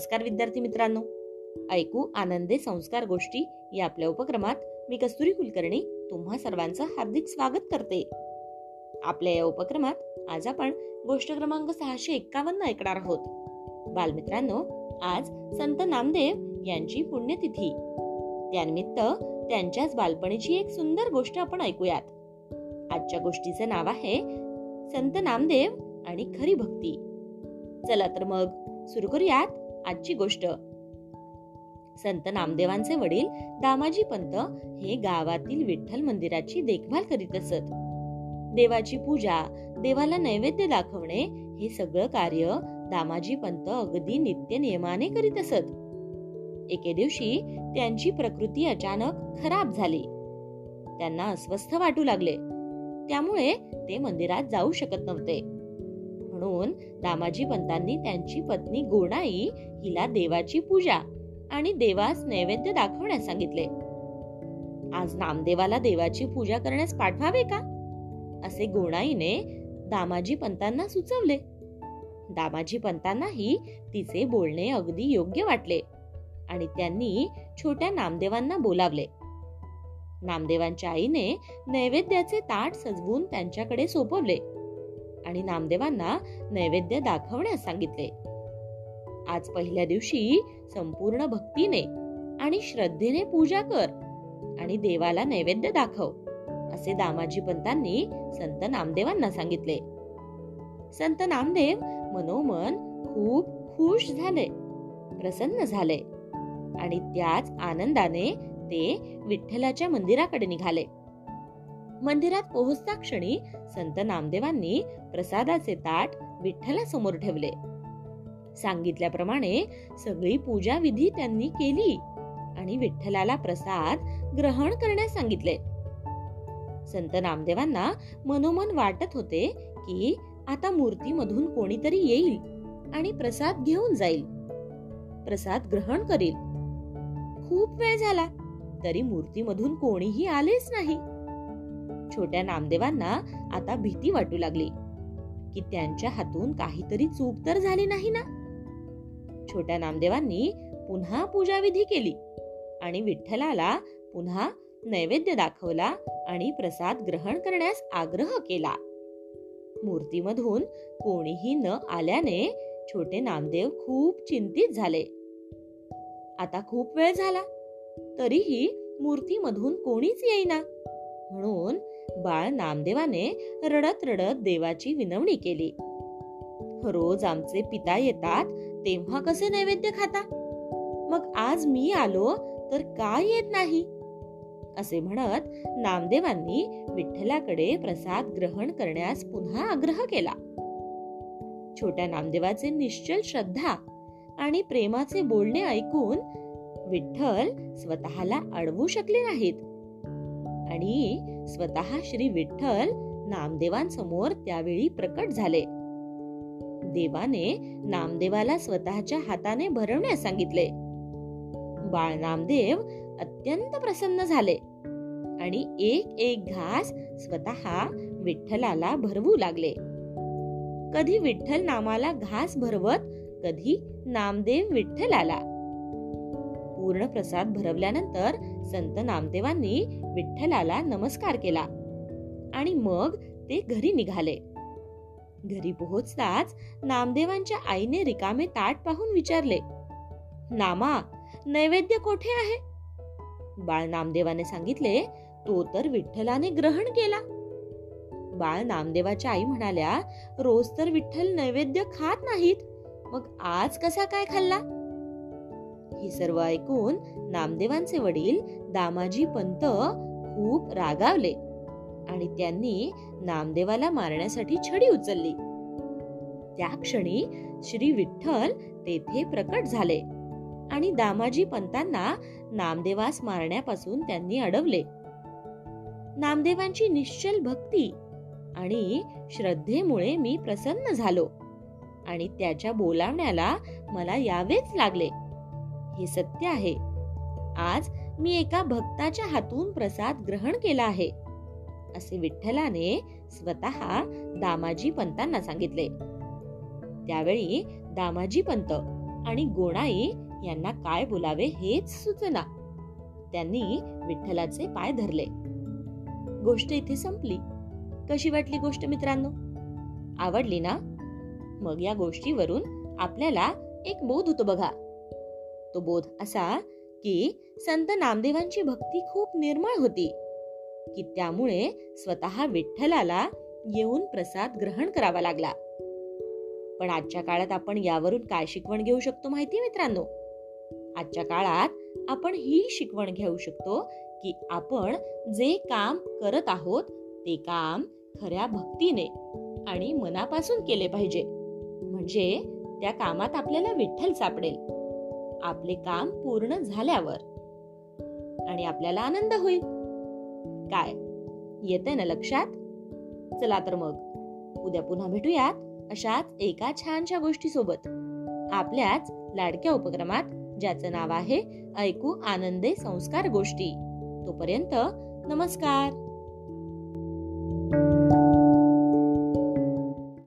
नमस्कार विद्यार्थी मित्रांनो. ऐकू आनंदे संस्कार गोष्टी या आपल्या उपक्रमात मी कस्तुरी कुलकर्णी तुम्हा सर्वांचं हार्दिक स्वागत करते. आपल्या या उपक्रमात आज आपण गोष्ट क्रमांक सहाशे एक्कावन्न ऐकणार आहोत. बालमित्रांनो आज संत नामदेव यांची पुण्यतिथी. त्यानिमित्त त्यांच्याच बालपणीची एक सुंदर गोष्ट आपण ऐकूयात. आजच्या गोष्टीचं नाव आहे संत नामदेव आणि खरी भक्ती. चला तर मग सुरू करूयात. आजची गोष्ट. संत नामदेवांचे वडील दामाजी पंत हे गावातील विठ्ठल मंदिराची देखभाल करीत असत. देवाची पूजा देवाला नैवेद्य दाखवणे हे सगळं कार्य दामाजी पंत अगदी नित्य नियमाने करीत असत. एके दिवशी त्यांची प्रकृती अचानक खराब झाली. त्यांना अस्वस्थ वाटू लागले. त्यामुळे ते मंदिरात जाऊ शकत नव्हते. म्हणून दामाजी पंतांनी त्यांची पत्नी गोणाई हिला देवाची पूजा आणि देवास नैवेद्य दाखवण्यास सांगितले. आज नामदेवाला देवाची पूजा करण्यास पाठवावे का? असे गोणाईने दामाजी पंतांना सुचवले. दामाजी पंतांनाही तिचे बोलणे अगदी योग्य वाटले आणि त्यांनी छोट्या नामदेवांना बोलावले. नामदेवांच्या आईने नैवेद्याचे ताट सजवून त्यांच्याकडे सोपवले. आणि नामदेवांना नैवेद्य दाखवण्यास सांगितले. आज पहिल्या दिवशी संपूर्ण भक्तीने आणि श्रद्धेने पूजा कर आणि देवाला नैवेद्य दाखव असे दामाजी पंतांनी संत नामदेवांना सांगितले. संत नामदेव मनोमन खूप खुश झाले प्रसन्न झाले आणि त्याच आनंदाने ते विठ्ठलाच्या मंदिराकडे निघाले. मंदिरात पोहोचता क्षणी संत नामदेवांनी प्रसादाचे ताट विठ्ठलासमोर ठेवले. सांगितल्याप्रमाणे सगळी पूजा विधी त्यांनी केली आणि विठ्ठलाला प्रसाद ग्रहण करण्यास सांगितले. संत नामदेवांना मनोमन वाटत होते की आता मूर्तीमधून कोणीतरी येईल आणि प्रसाद घेऊन जाईल. प्रसाद ग्रहण करील. खूप वेळ झाला तरी मूर्तीमधून कोणीही आलेच नाही. छोट्या नामदेवांना आता भीती वाटू लागली. की त्यांच्या हातून काहीतरी चूक तर झाली नाही ना? छोट्या नामदेवांनी पुन्हा पूजाविधी केली आणि विठ्ठलाला पुन्हा नैवेद्य दाखवला आणि प्रसाद ग्रहण करण्यास आग्रह केला. मूर्तीमधून कोणीही न आल्याने छोटे नामदेव खूप चिंतित झाले. आता खूप वेळ झाला तरीही मूर्तीमधून कोणीच येईना. म्हणून बाळ नामदेवाने रडत रडत देवाची विनवणी केली. रोज आमचे पिता येतात तेव्हा कसे नैवेद्य खाता? मग आज मी आलो तर का येत नाही? असे म्हणत नामदेवांनी विठ्ठलाकडे प्रसाद ग्रहण करण्यास पुन्हा आग्रह केला. छोट्या नामदेवाचे निश्चल श्रद्धा आणि प्रेमाचे बोलणे ऐकून विठ्ठल स्वतःला अडवू शकले नाहीत. आणि स्वतः श्री विठ्ठल नामदेवांसमोर त्यावेळी प्रकट झाले. देवाने नामदेवाला स्वतःच्या हाताने भरवण्यास सांगितले. बाळ नामदेव अत्यंत प्रसन्न झाले आणि एक एक घास स्वतः विठ्ठलाला भरवू लागले. कधी विठ्ठल नामाला घास भरवत कधी नामदेव विठ्ठलाला. पूर्ण प्रसाद भरवल्यानंतर संत नामदेवांनी विठ्ठलाला नमस्कार केला आणि मग ते घरी निघाले. घरी पोहोचताच नामदेवांच्या आईने रिकामे ताट पाहून विचारले नामा नैवेद्य कोठे आहे? बाळ नामदेवाने सांगितले तो तर विठ्ठलाने ग्रहण केला. बाळ नामदेवाच्या आई म्हणाल्या रोज तर विठ्ठल नैवेद्य खात नाहीत. मग आज कसा काय खाल्ला? हे सर्व ऐकून नामदेवांचे वडील दामाजी पंत खूप रागावले आणि त्यांनी नामदेवाला मारण्यासाठी छडी उचलली. त्या क्षणी श्री विठ्ठल तेथे प्रकट झाले आणि दामाजी पंतांना नामदेवास मारण्यापासून त्यांनी अडवले. नामदेवांची निश्चल भक्ती आणि श्रद्धेमुळे मी प्रसन्न झालो आणि त्याच्या बोलावण्याला मला यावेच लागले. हे सत्य आहे. आज मी एका भक्ताच्या हातून प्रसाद ग्रहण केला आहे. असे विठ्ठलाने स्वतः दामाजी पंतांना सांगितले. त्यावेळी दामाजी पंत आणि गोणाई यांना काय बोलावे हेच सुचना. त्यांनी विठ्ठलाचे पाय धरले. गोष्ट इथे संपली. कशी वाटली गोष्ट मित्रांनो? आवडली ना? मग या गोष्टीवरून आपल्याला एक बोध होतो बघा. तो बोध असा की संत नामदेवांची भक्ती खूप निर्मळ होती की त्यामुळे स्वतः विठ्ठलाला येऊन प्रसाद ग्रहण करावा लागला. पण आजच्या काळात आपण यावरून काय शिकवण घेऊ शकतो माहिती मित्रांनो? आजच्या काळात आपण ही शिकवण घेऊ शकतो की आपण जे काम करत आहोत ते काम खऱ्या भक्तीने आणि मनापासून केले पाहिजे. म्हणजे त्या कामात आपल्याला विठ्ठल सापडेल. आपले काम पूर्ण झाल्यावर. आणि आपल्याला आनंद होईल. काय? येते ना लक्षात? चला तर मग. उद्या पुन्हा भेटूयात अशाच एका छानशा गोष्टी सोबत आपल्याच लाडक्या उपक्रमात ज्याचं नाव आहे ऐकू आनंदे संस्कार गोष्टी. तोपर्यंत नमस्कार.